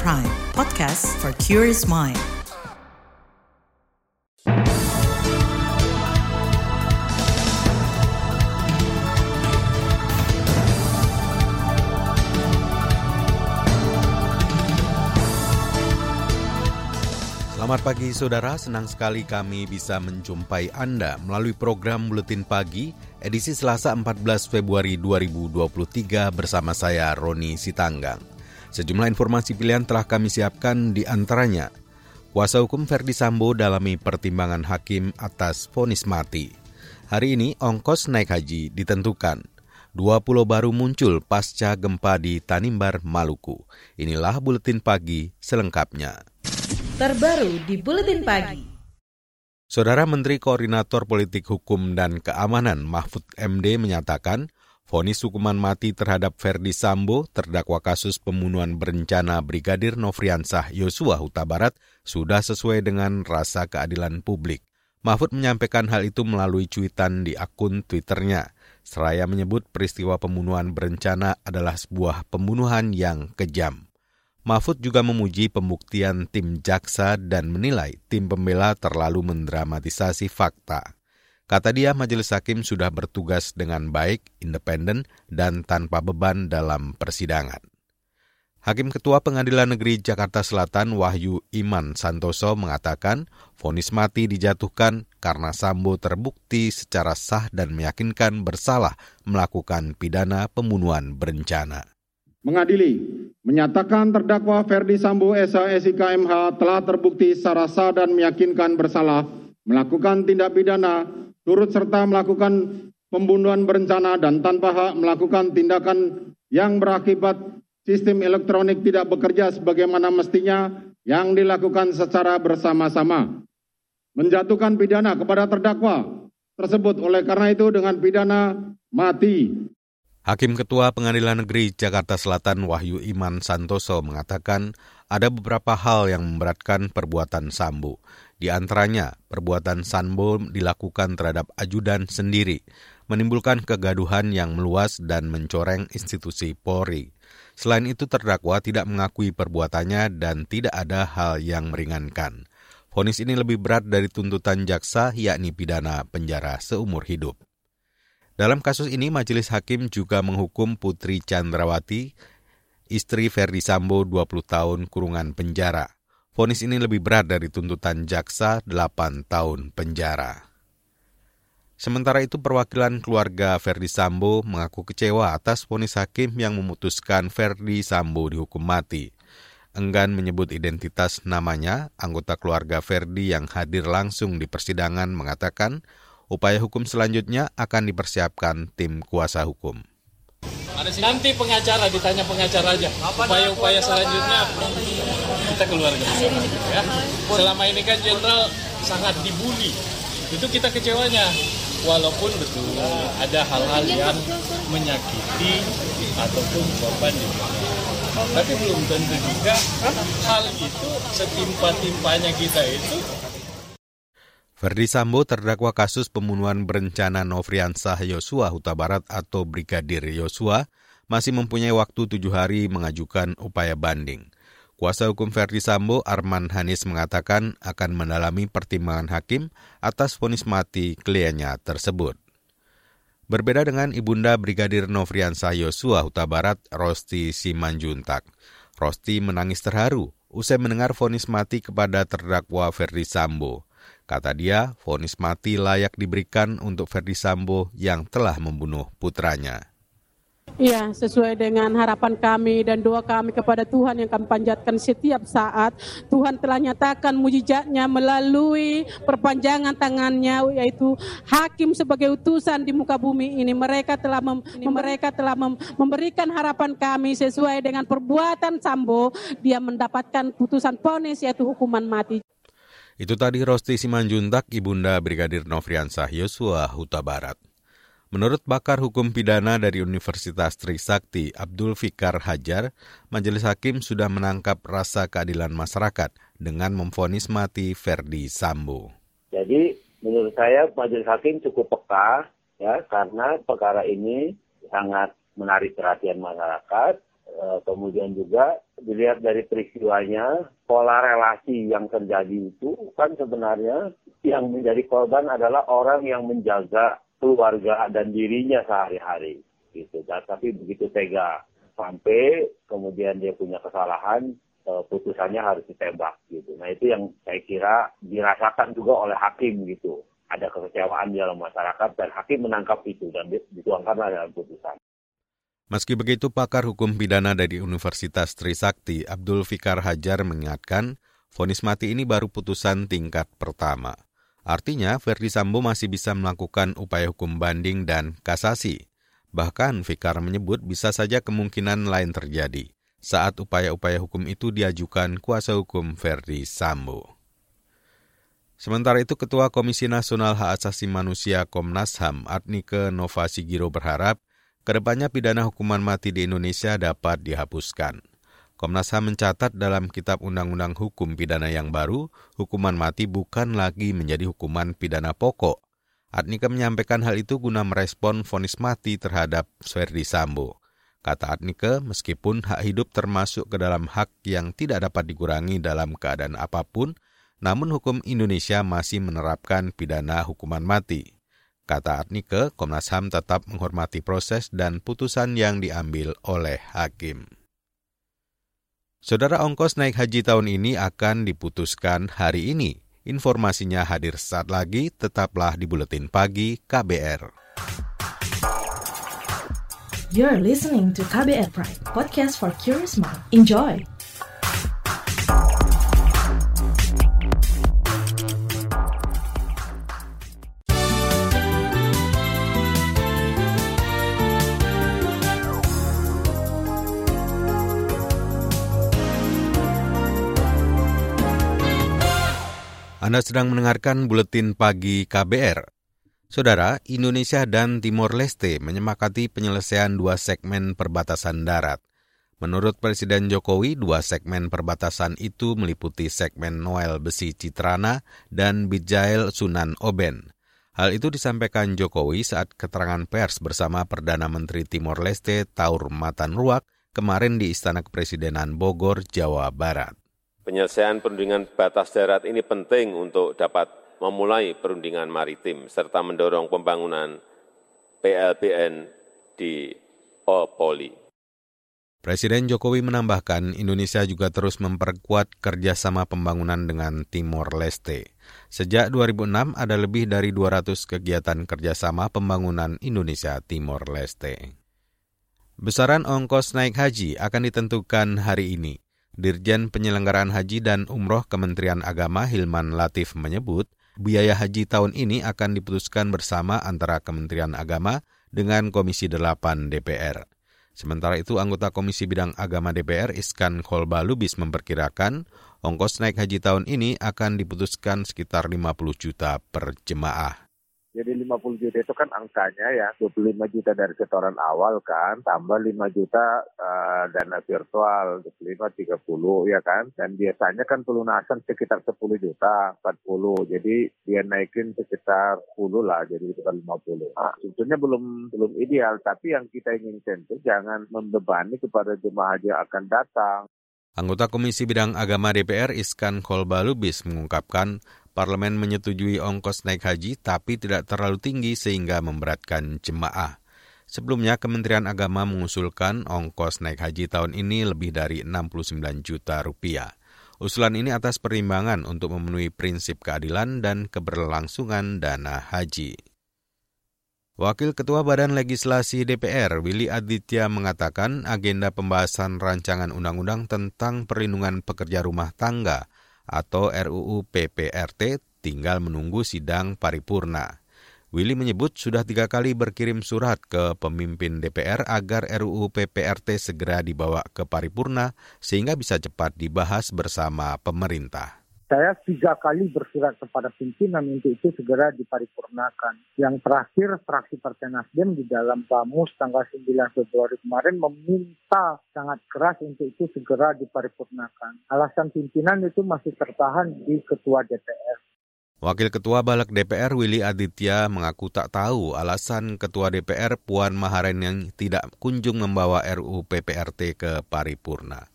Prime, podcast for curious mind. Selamat pagi saudara, senang sekali kami bisa menjumpai Anda melalui program Buletin Pagi edisi Selasa 14 Februari 2023 bersama saya Roni Sitanggang. Sejumlah informasi pilihan telah kami siapkan di antaranya. Kuasa hukum Ferdi Sambo dalami pertimbangan hakim atas vonis mati. Hari ini ongkos naik haji ditentukan. Dua pulau baru muncul pasca gempa di Tanimbar, Maluku. Inilah Buletin Pagi selengkapnya terbaru di Buletin Pagi. Saudara Menteri Koordinator Politik Hukum dan Keamanan Mahfud MD menyatakan, vonis hukuman mati terhadap Ferdi Sambo, terdakwa kasus pembunuhan berencana Brigadir Nofriansah Yosua Huta Barat, sudah sesuai dengan rasa keadilan publik. Mahfud menyampaikan hal itu melalui cuitan di akun Twitternya. Seraya menyebut peristiwa pembunuhan berencana adalah sebuah pembunuhan yang kejam. Mahfud juga memuji pembuktian tim jaksa dan menilai tim pembela terlalu mendramatisasi fakta. Kata dia, majelis hakim sudah bertugas dengan baik, independen, dan tanpa beban dalam persidangan. Hakim Ketua Pengadilan Negeri Jakarta Selatan Wahyu Iman Santoso mengatakan vonis mati dijatuhkan karena Sambo terbukti secara sah dan meyakinkan bersalah melakukan pidana pembunuhan berencana. Mengadili menyatakan terdakwa Ferdi Sambo SHSIK MH telah terbukti secara sah dan meyakinkan bersalah melakukan tindak pidana turut serta melakukan pembunuhan berencana dan tanpa hak melakukan tindakan yang berakibat sistem elektronik tidak bekerja sebagaimana mestinya yang dilakukan secara bersama-sama. Menjatuhkan pidana kepada terdakwa tersebut oleh karena itu dengan pidana mati Hakim Ketua Pengadilan Negeri Jakarta Selatan Wahyu Iman Santoso mengatakan ada beberapa hal yang memberatkan perbuatan Sambo. Di antaranya, perbuatan Sambo dilakukan terhadap ajudan sendiri, menimbulkan kegaduhan yang meluas dan mencoreng institusi Polri. Selain itu, terdakwa tidak mengakui perbuatannya dan tidak ada hal yang meringankan. Fonis ini lebih berat dari tuntutan jaksa, yakni pidana penjara seumur hidup. Dalam kasus ini, Majelis Hakim juga menghukum Putri Chandrawati, istri Ferdi Sambo 20 tahun kurungan penjara. Fonis ini lebih berat dari tuntutan jaksa 8 tahun penjara. Sementara itu perwakilan keluarga Ferdi Sambo mengaku kecewa atas vonis hakim yang memutuskan Ferdi Sambo dihukum mati. Enggan menyebut identitas namanya, anggota keluarga Ferdi yang hadir langsung di persidangan mengatakan Upaya hukum selanjutnya akan dipersiapkan tim kuasa hukum. Nanti pengacara ditanya pengacara aja. Upaya-upaya selanjutnya kita keluarga ya. Selama ini kan jenderal sangat dibully. Itu kita kecewanya. Walaupun betul ada hal-hal yang menyakiti ataupun korban juga. Tapi belum tentu juga hal itu setimpa-timpanya kita itu Ferdi Sambo terdakwa kasus pembunuhan berencana Nofriansah Yosua Huta Barat atau Brigadir Yosua masih mempunyai waktu tujuh hari mengajukan upaya banding. Kuasa hukum Ferdi Sambo Arman Hanis mengatakan akan mendalami pertimbangan hakim atas vonis mati kliennya tersebut. Berbeda dengan Ibunda Brigadir Nofriansah Yosua Huta Barat, Rosti Simanjuntak. Rosti menangis terharu usai mendengar vonis mati kepada terdakwa Ferdi Sambo. Kata dia, vonis mati layak diberikan untuk Ferdi Sambo yang telah membunuh putranya. Iya, sesuai dengan harapan kami dan doa kami kepada Tuhan yang kami panjatkan setiap saat. Tuhan telah nyatakan mujizatnya melalui perpanjangan tangannya, yaitu hakim sebagai utusan di muka bumi ini. Mereka telah mem, mereka telah mem, memberikan harapan kami sesuai dengan perbuatan Sambo. Dia mendapatkan putusan ponis yaitu hukuman mati. Itu tadi Rosti Simanjuntak, Ibunda Brigadir Nofriansah Yosua Huta Barat. Menurut bakar hukum pidana dari Universitas Trisakti, Abdul Fikar Hajar, Majelis Hakim sudah menangkap rasa keadilan masyarakat dengan memfonis mati Ferdi Sambo. Jadi menurut saya Majelis Hakim cukup peka ya karena perkara ini sangat menarik perhatian masyarakat, eh, kemudian juga dilihat dari peristiwanya, pola relasi yang terjadi itu kan sebenarnya yang menjadi korban adalah orang yang menjaga keluarga dan dirinya sehari-hari gitu. Tapi begitu tega sampai kemudian dia punya kesalahan eh, putusannya harus ditembak gitu. Nah itu yang saya kira dirasakan juga oleh hakim gitu. Ada kekecewaan di dalam masyarakat dan hakim menangkap itu dan dituangkanlah dalam putusan. Meski begitu, pakar hukum pidana dari Universitas Trisakti, Abdul Fikar Hajar mengingatkan, vonis mati ini baru putusan tingkat pertama. Artinya, Verdi Sambo masih bisa melakukan upaya hukum banding dan kasasi. Bahkan, Fikar menyebut bisa saja kemungkinan lain terjadi saat upaya-upaya hukum itu diajukan kuasa hukum Verdi Sambo. Sementara itu, Ketua Komisi Nasional Hak Asasi Manusia Komnas HAM, Adnike Nova Sigiro berharap Ke depannya pidana hukuman mati di Indonesia dapat dihapuskan. Komnas HAM mencatat dalam Kitab Undang-Undang Hukum Pidana yang baru, hukuman mati bukan lagi menjadi hukuman pidana pokok. Adnika menyampaikan hal itu guna merespon vonis mati terhadap Sverdi Sambo. Kata Adnika, meskipun hak hidup termasuk ke dalam hak yang tidak dapat dikurangi dalam keadaan apa pun, namun hukum Indonesia masih menerapkan pidana hukuman mati. Kata Adnike, Komnas HAM tetap menghormati proses dan putusan yang diambil oleh hakim. Saudara ongkos naik haji tahun ini akan diputuskan hari ini. Informasinya hadir saat lagi, tetaplah di Buletin Pagi KBR. You're listening to KBR Pride, podcast for curious mind. Enjoy! Anda sedang mendengarkan buletin pagi KBR. Saudara, Indonesia dan Timor Leste menyepakati penyelesaian dua segmen perbatasan darat. Menurut Presiden Jokowi, dua segmen perbatasan itu meliputi segmen Noel Besi Citrana dan Bijail Sunan Oben. Hal itu disampaikan Jokowi saat keterangan pers bersama Perdana Menteri Timor Leste Taur Matan Ruak kemarin di Istana Kepresidenan Bogor, Jawa Barat. Penyelesaian perundingan batas darat ini penting untuk dapat memulai perundingan maritim serta mendorong pembangunan PLBN di Opoli. Presiden Jokowi menambahkan Indonesia juga terus memperkuat kerjasama pembangunan dengan Timor Leste. Sejak 2006 ada lebih dari 200 kegiatan kerjasama pembangunan Indonesia Timor Leste. Besaran ongkos naik haji akan ditentukan hari ini. Dirjen Penyelenggaraan Haji dan Umroh Kementerian Agama Hilman Latif menyebut, biaya haji tahun ini akan diputuskan bersama antara Kementerian Agama dengan Komisi 8 DPR. Sementara itu, anggota Komisi Bidang Agama DPR Iskan Kolbalubis memperkirakan ongkos naik haji tahun ini akan diputuskan sekitar 50 juta per jemaah. Jadi 50 juta itu kan angkanya ya 25 juta dari setoran awal kan, tambah 5 juta uh, dana virtual, 25 30 ya kan. Dan biasanya kan pelunasan sekitar 10 juta, 40. Jadi dia naikin sekitar 10 lah, jadi sekitar 50. Nah, sebetulnya belum belum ideal, tapi yang kita inginkan itu jangan membebani kepada jemaah haji yang akan datang. Anggota Komisi Bidang Agama DPR Iskan Kolbalubis mengungkapkan parlemen menyetujui ongkos naik haji tapi tidak terlalu tinggi sehingga memberatkan jemaah. Sebelumnya Kementerian Agama mengusulkan ongkos naik haji tahun ini lebih dari 69 juta rupiah. Usulan ini atas pertimbangan untuk memenuhi prinsip keadilan dan keberlangsungan dana haji. Wakil Ketua Badan Legislasi DPR, Willy Aditya, mengatakan agenda pembahasan rancangan undang-undang tentang perlindungan pekerja rumah tangga atau RUU PPRT tinggal menunggu sidang paripurna. Willy menyebut sudah tiga kali berkirim surat ke pemimpin DPR agar RUU PPRT segera dibawa ke paripurna sehingga bisa cepat dibahas bersama pemerintah. Saya tiga kali bersurat kepada pimpinan untuk itu segera diparipurnakan. Yang terakhir, fraksi Partai Nasdem di dalam Bamus tanggal 9 Februari kemarin meminta sangat keras untuk itu segera diparipurnakan. Alasan pimpinan itu masih tertahan di Ketua DPR. Wakil Ketua Balak DPR Willy Aditya mengaku tak tahu alasan Ketua DPR Puan Maharani yang tidak kunjung membawa RUU PPRT ke paripurna.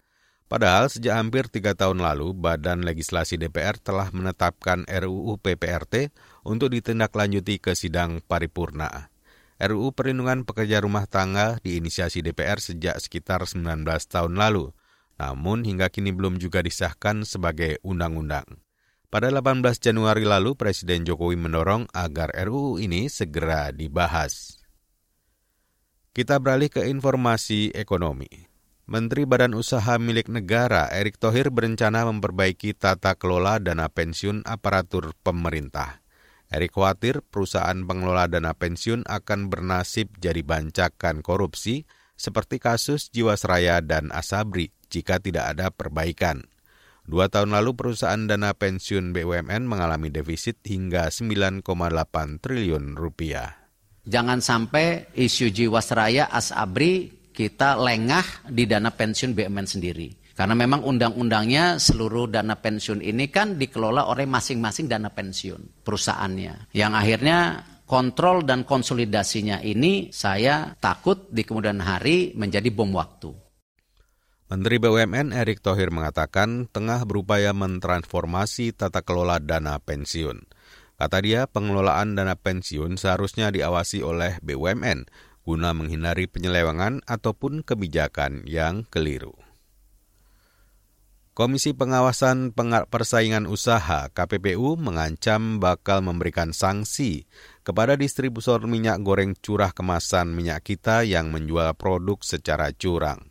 Padahal sejak hampir tiga tahun lalu, Badan Legislasi DPR telah menetapkan RUU PPRT untuk ditindaklanjuti ke sidang paripurna. RUU Perlindungan Pekerja Rumah Tangga diinisiasi DPR sejak sekitar 19 tahun lalu, namun hingga kini belum juga disahkan sebagai undang-undang. Pada 18 Januari lalu, Presiden Jokowi mendorong agar RUU ini segera dibahas. Kita beralih ke informasi ekonomi. Menteri Badan Usaha Milik Negara Erick Thohir berencana memperbaiki tata kelola dana pensiun aparatur pemerintah. Erick khawatir perusahaan pengelola dana pensiun akan bernasib jadi bancakan korupsi seperti kasus Jiwasraya dan Asabri jika tidak ada perbaikan. Dua tahun lalu perusahaan dana pensiun BUMN mengalami defisit hingga 9,8 triliun rupiah. Jangan sampai isu Jiwasraya, Asabri kita lengah di dana pensiun BUMN sendiri. Karena memang undang-undangnya seluruh dana pensiun ini kan dikelola oleh masing-masing dana pensiun perusahaannya. Yang akhirnya kontrol dan konsolidasinya ini saya takut di kemudian hari menjadi bom waktu. Menteri BUMN Erick Thohir mengatakan tengah berupaya mentransformasi tata kelola dana pensiun. Kata dia, pengelolaan dana pensiun seharusnya diawasi oleh BUMN guna menghindari penyelewengan ataupun kebijakan yang keliru. Komisi Pengawasan Persaingan Usaha KPPU mengancam bakal memberikan sanksi kepada distributor minyak goreng curah kemasan minyak kita yang menjual produk secara curang.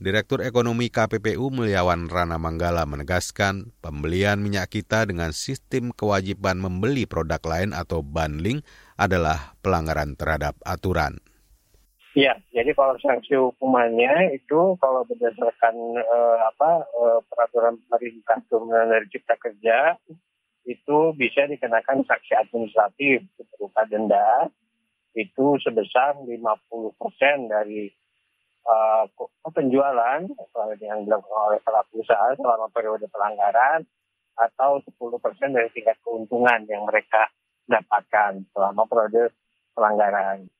Direktur Ekonomi KPPU Mulyawan Rana Manggala menegaskan pembelian minyak kita dengan sistem kewajiban membeli produk lain atau bundling adalah pelanggaran terhadap aturan. Iya, jadi kalau sanksi hukumannya itu kalau berdasarkan uh, apa uh, peraturan pemerintah turunan dari Cipta Kerja itu bisa dikenakan sanksi administratif berupa denda itu sebesar 50% dari uh, penjualan yang dilakukan oleh pelaku usaha selama periode pelanggaran atau 10% dari tingkat keuntungan yang mereka dapatkan selama periode pelanggaran.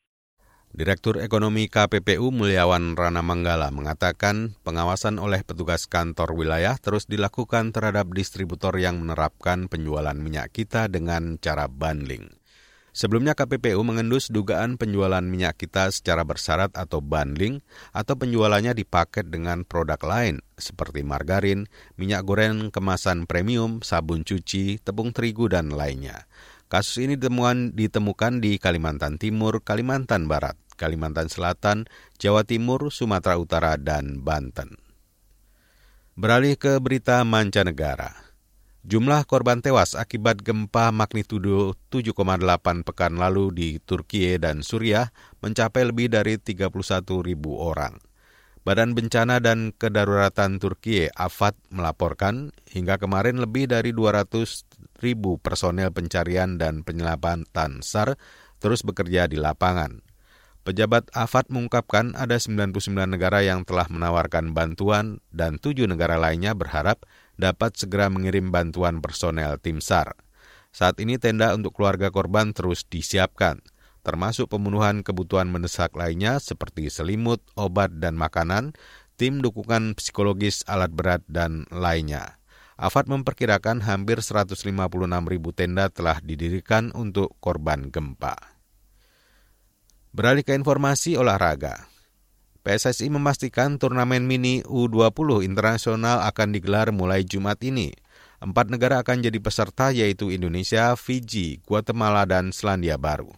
Direktur Ekonomi KPPU Mulyawan Rana Manggala mengatakan pengawasan oleh petugas kantor wilayah terus dilakukan terhadap distributor yang menerapkan penjualan minyak kita dengan cara bundling. Sebelumnya KPPU mengendus dugaan penjualan minyak kita secara bersyarat atau bundling atau penjualannya dipaket dengan produk lain seperti margarin, minyak goreng kemasan premium, sabun cuci, tepung terigu, dan lainnya. Kasus ini ditemukan, ditemukan di Kalimantan Timur, Kalimantan Barat, Kalimantan Selatan, Jawa Timur, Sumatera Utara, dan Banten. Beralih ke berita mancanegara. Jumlah korban tewas akibat gempa magnitudo 7,8 pekan lalu di Turki dan Suriah mencapai lebih dari 31 ribu orang. Badan Bencana dan Kedaruratan Turki AFAD melaporkan hingga kemarin lebih dari 200 ribu personel pencarian dan penyelamatan SAR terus bekerja di lapangan. Pejabat AFAD mengungkapkan ada 99 negara yang telah menawarkan bantuan dan tujuh negara lainnya berharap dapat segera mengirim bantuan personel tim SAR. Saat ini tenda untuk keluarga korban terus disiapkan termasuk pembunuhan kebutuhan mendesak lainnya seperti selimut, obat, dan makanan, tim dukungan psikologis, alat berat, dan lainnya. Afat memperkirakan hampir 156 ribu tenda telah didirikan untuk korban gempa. Beralih ke informasi olahraga. PSSI memastikan turnamen mini U20 internasional akan digelar mulai Jumat ini. Empat negara akan jadi peserta yaitu Indonesia, Fiji, Guatemala, dan Selandia Baru.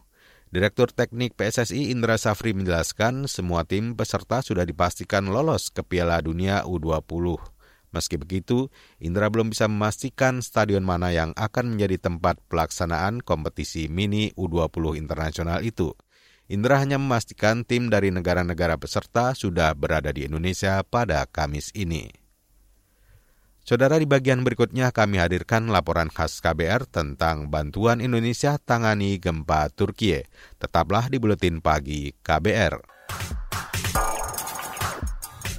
Direktur Teknik PSSI Indra Safri menjelaskan semua tim peserta sudah dipastikan lolos ke Piala Dunia U20. Meski begitu, Indra belum bisa memastikan stadion mana yang akan menjadi tempat pelaksanaan kompetisi mini U20 internasional itu. Indra hanya memastikan tim dari negara-negara peserta sudah berada di Indonesia pada Kamis ini. Saudara di bagian berikutnya kami hadirkan laporan khas KBR tentang bantuan Indonesia tangani gempa Turki. Tetaplah di Buletin Pagi KBR.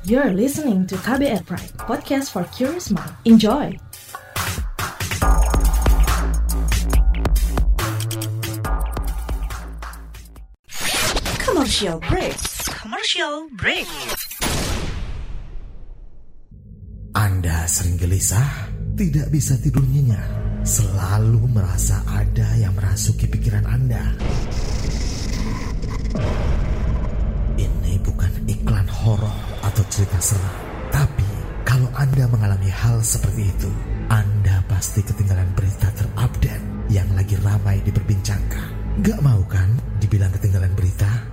You're listening to KBR Pride, podcast for curious mind. Enjoy! Commercial break. Commercial break. Anda sering gelisah, tidak bisa tidur nyenyak, selalu merasa ada yang merasuki pikiran Anda. Ini bukan iklan horor atau cerita seram, tapi kalau Anda mengalami hal seperti itu, Anda pasti ketinggalan berita terupdate yang lagi ramai diperbincangkan. Gak mau kan dibilang ketinggalan berita?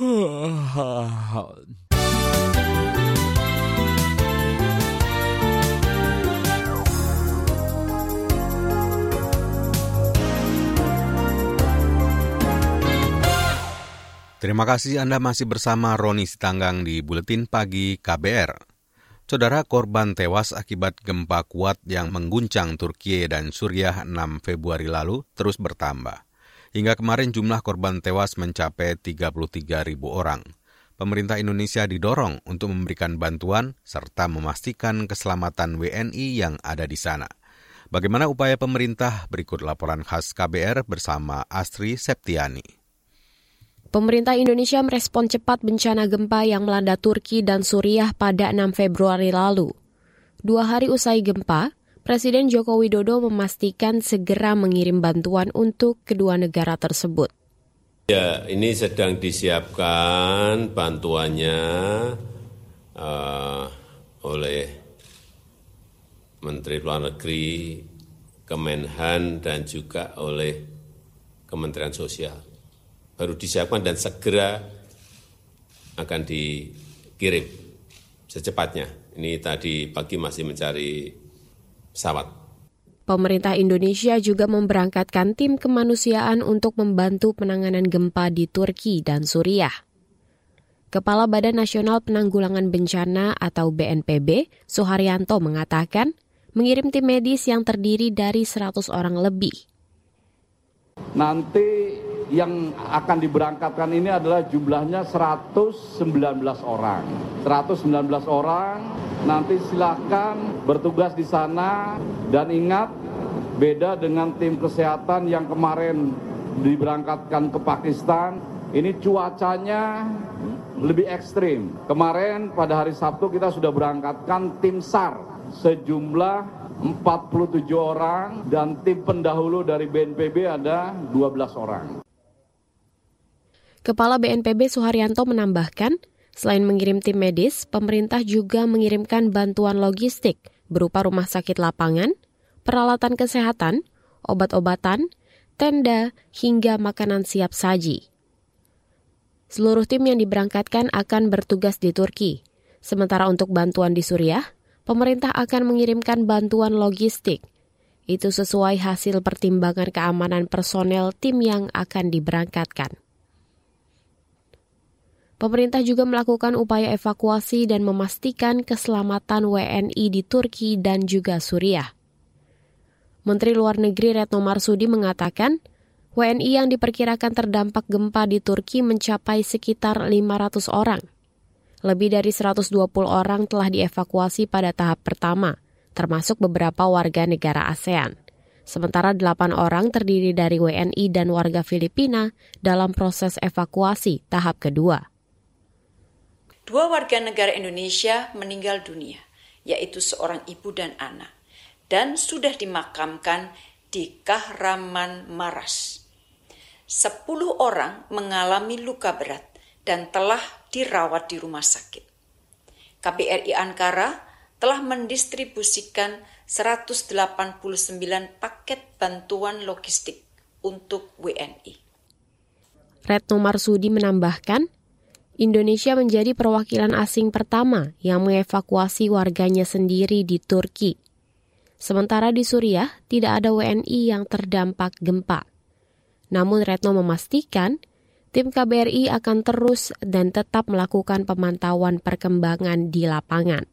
Terima kasih Anda masih bersama Roni Sitanggang di Buletin Pagi KBR. Saudara korban tewas akibat gempa kuat yang mengguncang Turki dan Suriah 6 Februari lalu terus bertambah. Hingga kemarin jumlah korban tewas mencapai 33 ribu orang. Pemerintah Indonesia didorong untuk memberikan bantuan serta memastikan keselamatan WNI yang ada di sana. Bagaimana upaya pemerintah? Berikut laporan khas KBR bersama Astri Septiani. Pemerintah Indonesia merespon cepat bencana gempa yang melanda Turki dan Suriah pada 6 Februari lalu. Dua hari usai gempa, Presiden Joko Widodo memastikan segera mengirim bantuan untuk kedua negara tersebut. Ya, ini sedang disiapkan bantuannya uh, oleh Menteri Luar Negeri, Kemenhan, dan juga oleh Kementerian Sosial baru disiapkan dan segera akan dikirim secepatnya. Ini tadi pagi masih mencari pesawat. Pemerintah Indonesia juga memberangkatkan tim kemanusiaan untuk membantu penanganan gempa di Turki dan Suriah. Kepala Badan Nasional Penanggulangan Bencana atau BNPB, Suharyanto mengatakan, mengirim tim medis yang terdiri dari 100 orang lebih. Nanti yang akan diberangkatkan ini adalah jumlahnya 119 orang. 119 orang nanti silakan bertugas di sana dan ingat beda dengan tim kesehatan yang kemarin diberangkatkan ke Pakistan. Ini cuacanya lebih ekstrim. Kemarin pada hari Sabtu kita sudah berangkatkan tim SAR sejumlah 47 orang dan tim pendahulu dari BNPB ada 12 orang. Kepala BNPB Suharyanto menambahkan, selain mengirim tim medis, pemerintah juga mengirimkan bantuan logistik berupa rumah sakit lapangan, peralatan kesehatan, obat-obatan, tenda, hingga makanan siap saji. Seluruh tim yang diberangkatkan akan bertugas di Turki. Sementara untuk bantuan di Suriah, pemerintah akan mengirimkan bantuan logistik. Itu sesuai hasil pertimbangan keamanan personel tim yang akan diberangkatkan. Pemerintah juga melakukan upaya evakuasi dan memastikan keselamatan WNI di Turki dan juga Suriah. Menteri Luar Negeri Retno Marsudi mengatakan, WNI yang diperkirakan terdampak gempa di Turki mencapai sekitar 500 orang. Lebih dari 120 orang telah dievakuasi pada tahap pertama, termasuk beberapa warga negara ASEAN. Sementara delapan orang terdiri dari WNI dan warga Filipina dalam proses evakuasi tahap kedua dua warga negara Indonesia meninggal dunia, yaitu seorang ibu dan anak, dan sudah dimakamkan di Kahraman Maras. Sepuluh orang mengalami luka berat dan telah dirawat di rumah sakit. KBRI Ankara telah mendistribusikan 189 paket bantuan logistik untuk WNI. Retno Marsudi menambahkan, Indonesia menjadi perwakilan asing pertama yang mengevakuasi warganya sendiri di Turki. Sementara di Suriah tidak ada WNI yang terdampak gempa. Namun Retno memastikan Tim KBRI akan terus dan tetap melakukan pemantauan perkembangan di lapangan.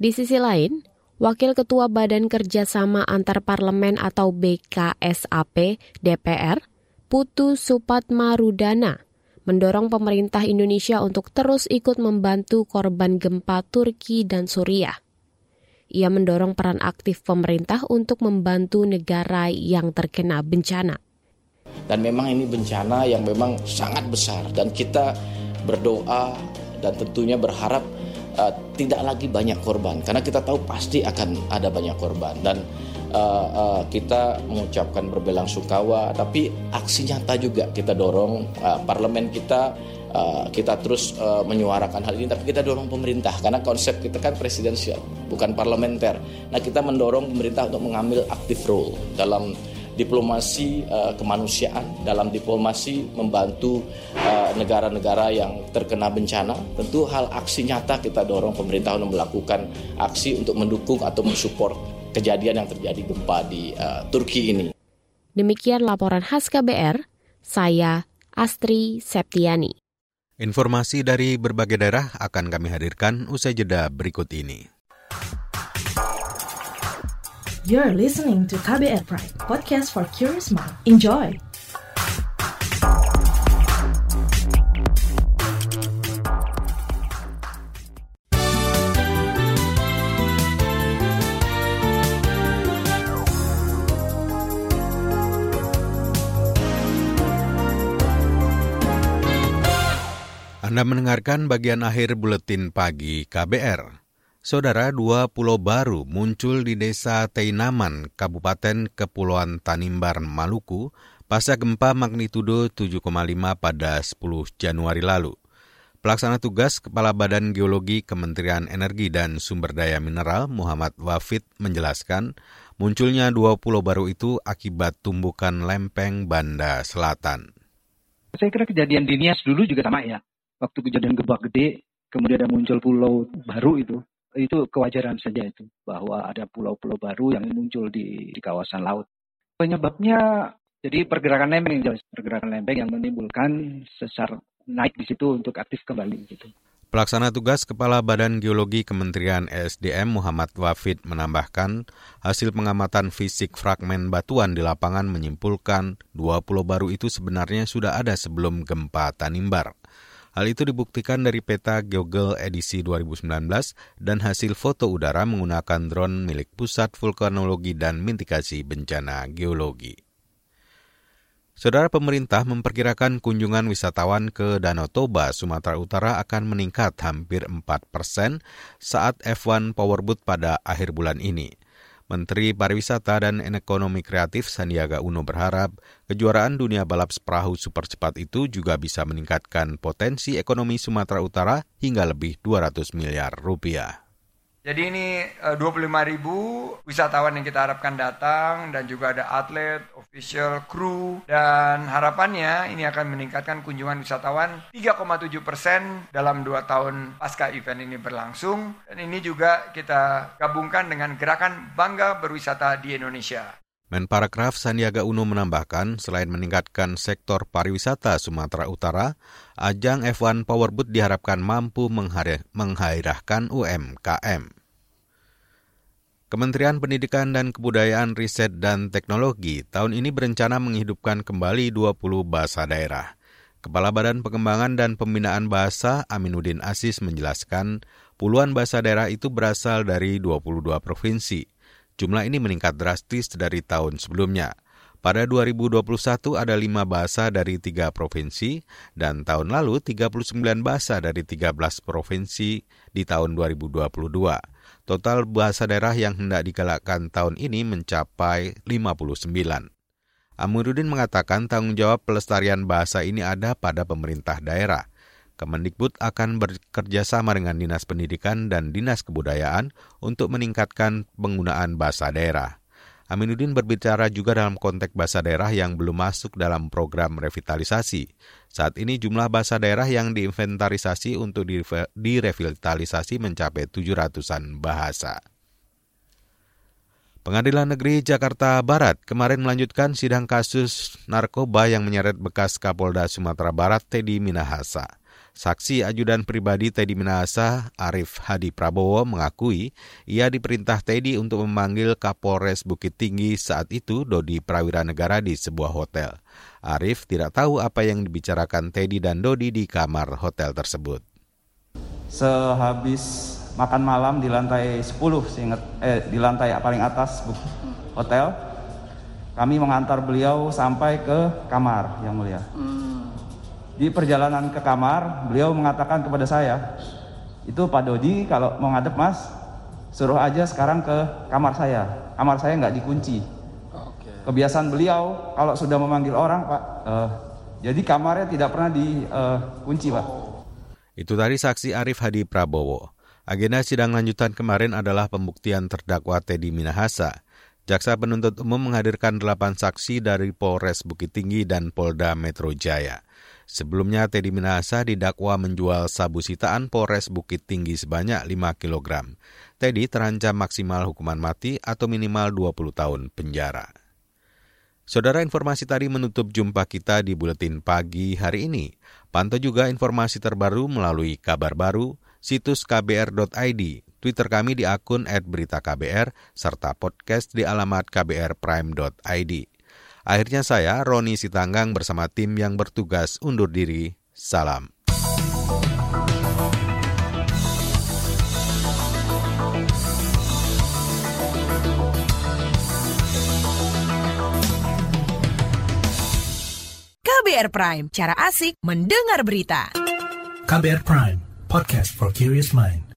Di sisi lain, Wakil Ketua Badan Kerjasama Antar Parlemen atau BKSAP DPR, Putu Supatma Rudana, mendorong pemerintah Indonesia untuk terus ikut membantu korban gempa Turki dan Suriah. Ia mendorong peran aktif pemerintah untuk membantu negara yang terkena bencana. Dan memang ini bencana yang memang sangat besar dan kita berdoa dan tentunya berharap uh, tidak lagi banyak korban karena kita tahu pasti akan ada banyak korban dan uh, uh, kita mengucapkan berbelasungkawa tapi aksi nyata juga kita dorong uh, parlemen kita uh, kita terus uh, menyuarakan hal ini tapi kita dorong pemerintah karena konsep kita kan presidensial bukan parlementer. Nah kita mendorong pemerintah untuk mengambil aktif role dalam diplomasi uh, kemanusiaan dalam diplomasi membantu negara-negara uh, yang terkena bencana. Tentu hal aksi nyata kita dorong pemerintah untuk melakukan aksi untuk mendukung atau mensupport kejadian yang terjadi gempa di uh, Turki ini. Demikian laporan khas KBR, saya Astri Septiani. Informasi dari berbagai daerah akan kami hadirkan usai jeda berikut ini. You're listening to KBR Pride, podcast for curious mind. Enjoy! Anda mendengarkan bagian akhir buletin pagi KBR. Saudara, dua pulau baru muncul di desa Teinaman, Kabupaten Kepulauan Tanimbar, Maluku, pasca gempa magnitudo 7,5 pada 10 Januari lalu. Pelaksana tugas Kepala Badan Geologi Kementerian Energi dan Sumber Daya Mineral Muhammad Wafid menjelaskan, munculnya dua pulau baru itu akibat tumbukan lempeng Banda Selatan. Saya kira kejadian di Nias dulu juga sama ya. Waktu kejadian gempa gede, kemudian ada muncul pulau baru itu, itu kewajaran saja itu bahwa ada pulau-pulau baru yang muncul di, di kawasan laut. Penyebabnya jadi pergerakan lempeng, pergerakan lempeng yang menimbulkan sesar naik di situ untuk aktif kembali gitu. Pelaksana tugas Kepala Badan Geologi Kementerian ESDM Muhammad Wafid menambahkan, hasil pengamatan fisik fragmen batuan di lapangan menyimpulkan dua pulau baru itu sebenarnya sudah ada sebelum gempa Tanimbar. Hal itu dibuktikan dari peta Google edisi 2019 dan hasil foto udara menggunakan drone milik Pusat Vulkanologi dan Mitigasi Bencana Geologi. Saudara pemerintah memperkirakan kunjungan wisatawan ke Danau Toba, Sumatera Utara akan meningkat hampir 4 persen saat F1 Powerboat pada akhir bulan ini. Menteri Pariwisata dan Ekonomi Kreatif Sandiaga Uno berharap kejuaraan dunia balap perahu super cepat itu juga bisa meningkatkan potensi ekonomi Sumatera Utara hingga lebih 200 miliar rupiah. Jadi ini 25 eh, ribu wisatawan yang kita harapkan datang dan juga ada atlet, official, kru dan harapannya ini akan meningkatkan kunjungan wisatawan 3,7 persen dalam dua tahun pasca event ini berlangsung dan ini juga kita gabungkan dengan gerakan Bangga Berwisata di Indonesia. Menparekraf Sandiaga Uno menambahkan, selain meningkatkan sektor pariwisata Sumatera Utara, ajang F1 Powerboat diharapkan mampu menghairahkan UMKM. Kementerian Pendidikan dan Kebudayaan Riset dan Teknologi tahun ini berencana menghidupkan kembali 20 bahasa daerah. Kepala Badan Pengembangan dan Pembinaan Bahasa Aminuddin Aziz menjelaskan, puluhan bahasa daerah itu berasal dari 22 provinsi. Jumlah ini meningkat drastis dari tahun sebelumnya. Pada 2021 ada lima bahasa dari tiga provinsi dan tahun lalu 39 bahasa dari 13 provinsi di tahun 2022. Total bahasa daerah yang hendak digalakkan tahun ini mencapai 59. Amiruddin mengatakan tanggung jawab pelestarian bahasa ini ada pada pemerintah daerah. Kemendikbud akan bekerja sama dengan Dinas Pendidikan dan Dinas Kebudayaan untuk meningkatkan penggunaan bahasa daerah. Aminuddin berbicara juga dalam konteks bahasa daerah yang belum masuk dalam program revitalisasi. Saat ini jumlah bahasa daerah yang diinventarisasi untuk direvitalisasi mencapai 700-an bahasa. Pengadilan Negeri Jakarta Barat kemarin melanjutkan sidang kasus narkoba yang menyeret bekas Kapolda Sumatera Barat Teddy Minahasa. Saksi ajudan pribadi Teddy Minahasa, Arif Hadi Prabowo, mengakui ia diperintah Teddy untuk memanggil Kapolres Bukit Tinggi saat itu Dodi Prawira Negara di sebuah hotel. Arif tidak tahu apa yang dibicarakan Teddy dan Dodi di kamar hotel tersebut. Sehabis makan malam di lantai 10 seingat eh di lantai paling atas hotel. Kami mengantar beliau sampai ke kamar yang mulia. Di perjalanan ke kamar, beliau mengatakan kepada saya, "Itu Pak Dodi kalau mau ngadep Mas, suruh aja sekarang ke kamar saya. Kamar saya nggak dikunci." Kebiasaan beliau kalau sudah memanggil orang, Pak, uh, jadi kamarnya tidak pernah dikunci, uh, Pak. Itu tadi saksi Arif Hadi Prabowo. Agenda sidang lanjutan kemarin adalah pembuktian terdakwa Teddy Minahasa. Jaksa penuntut umum menghadirkan delapan saksi dari Polres Bukit Tinggi dan Polda Metro Jaya. Sebelumnya Teddy Minahasa didakwa menjual sabu sitaan Polres Bukit Tinggi sebanyak 5 kg. Teddy terancam maksimal hukuman mati atau minimal 20 tahun penjara. Saudara informasi tadi menutup jumpa kita di Buletin Pagi hari ini. Pantau juga informasi terbaru melalui kabar baru, situs kbr.id, Twitter kami di akun @beritaKBR, serta podcast di alamat kbrprime.id. Akhirnya saya, Roni Sitanggang bersama tim yang bertugas undur diri. Salam. KBR Prime, cara asik mendengar berita. KBR Prime, podcast for curious mind.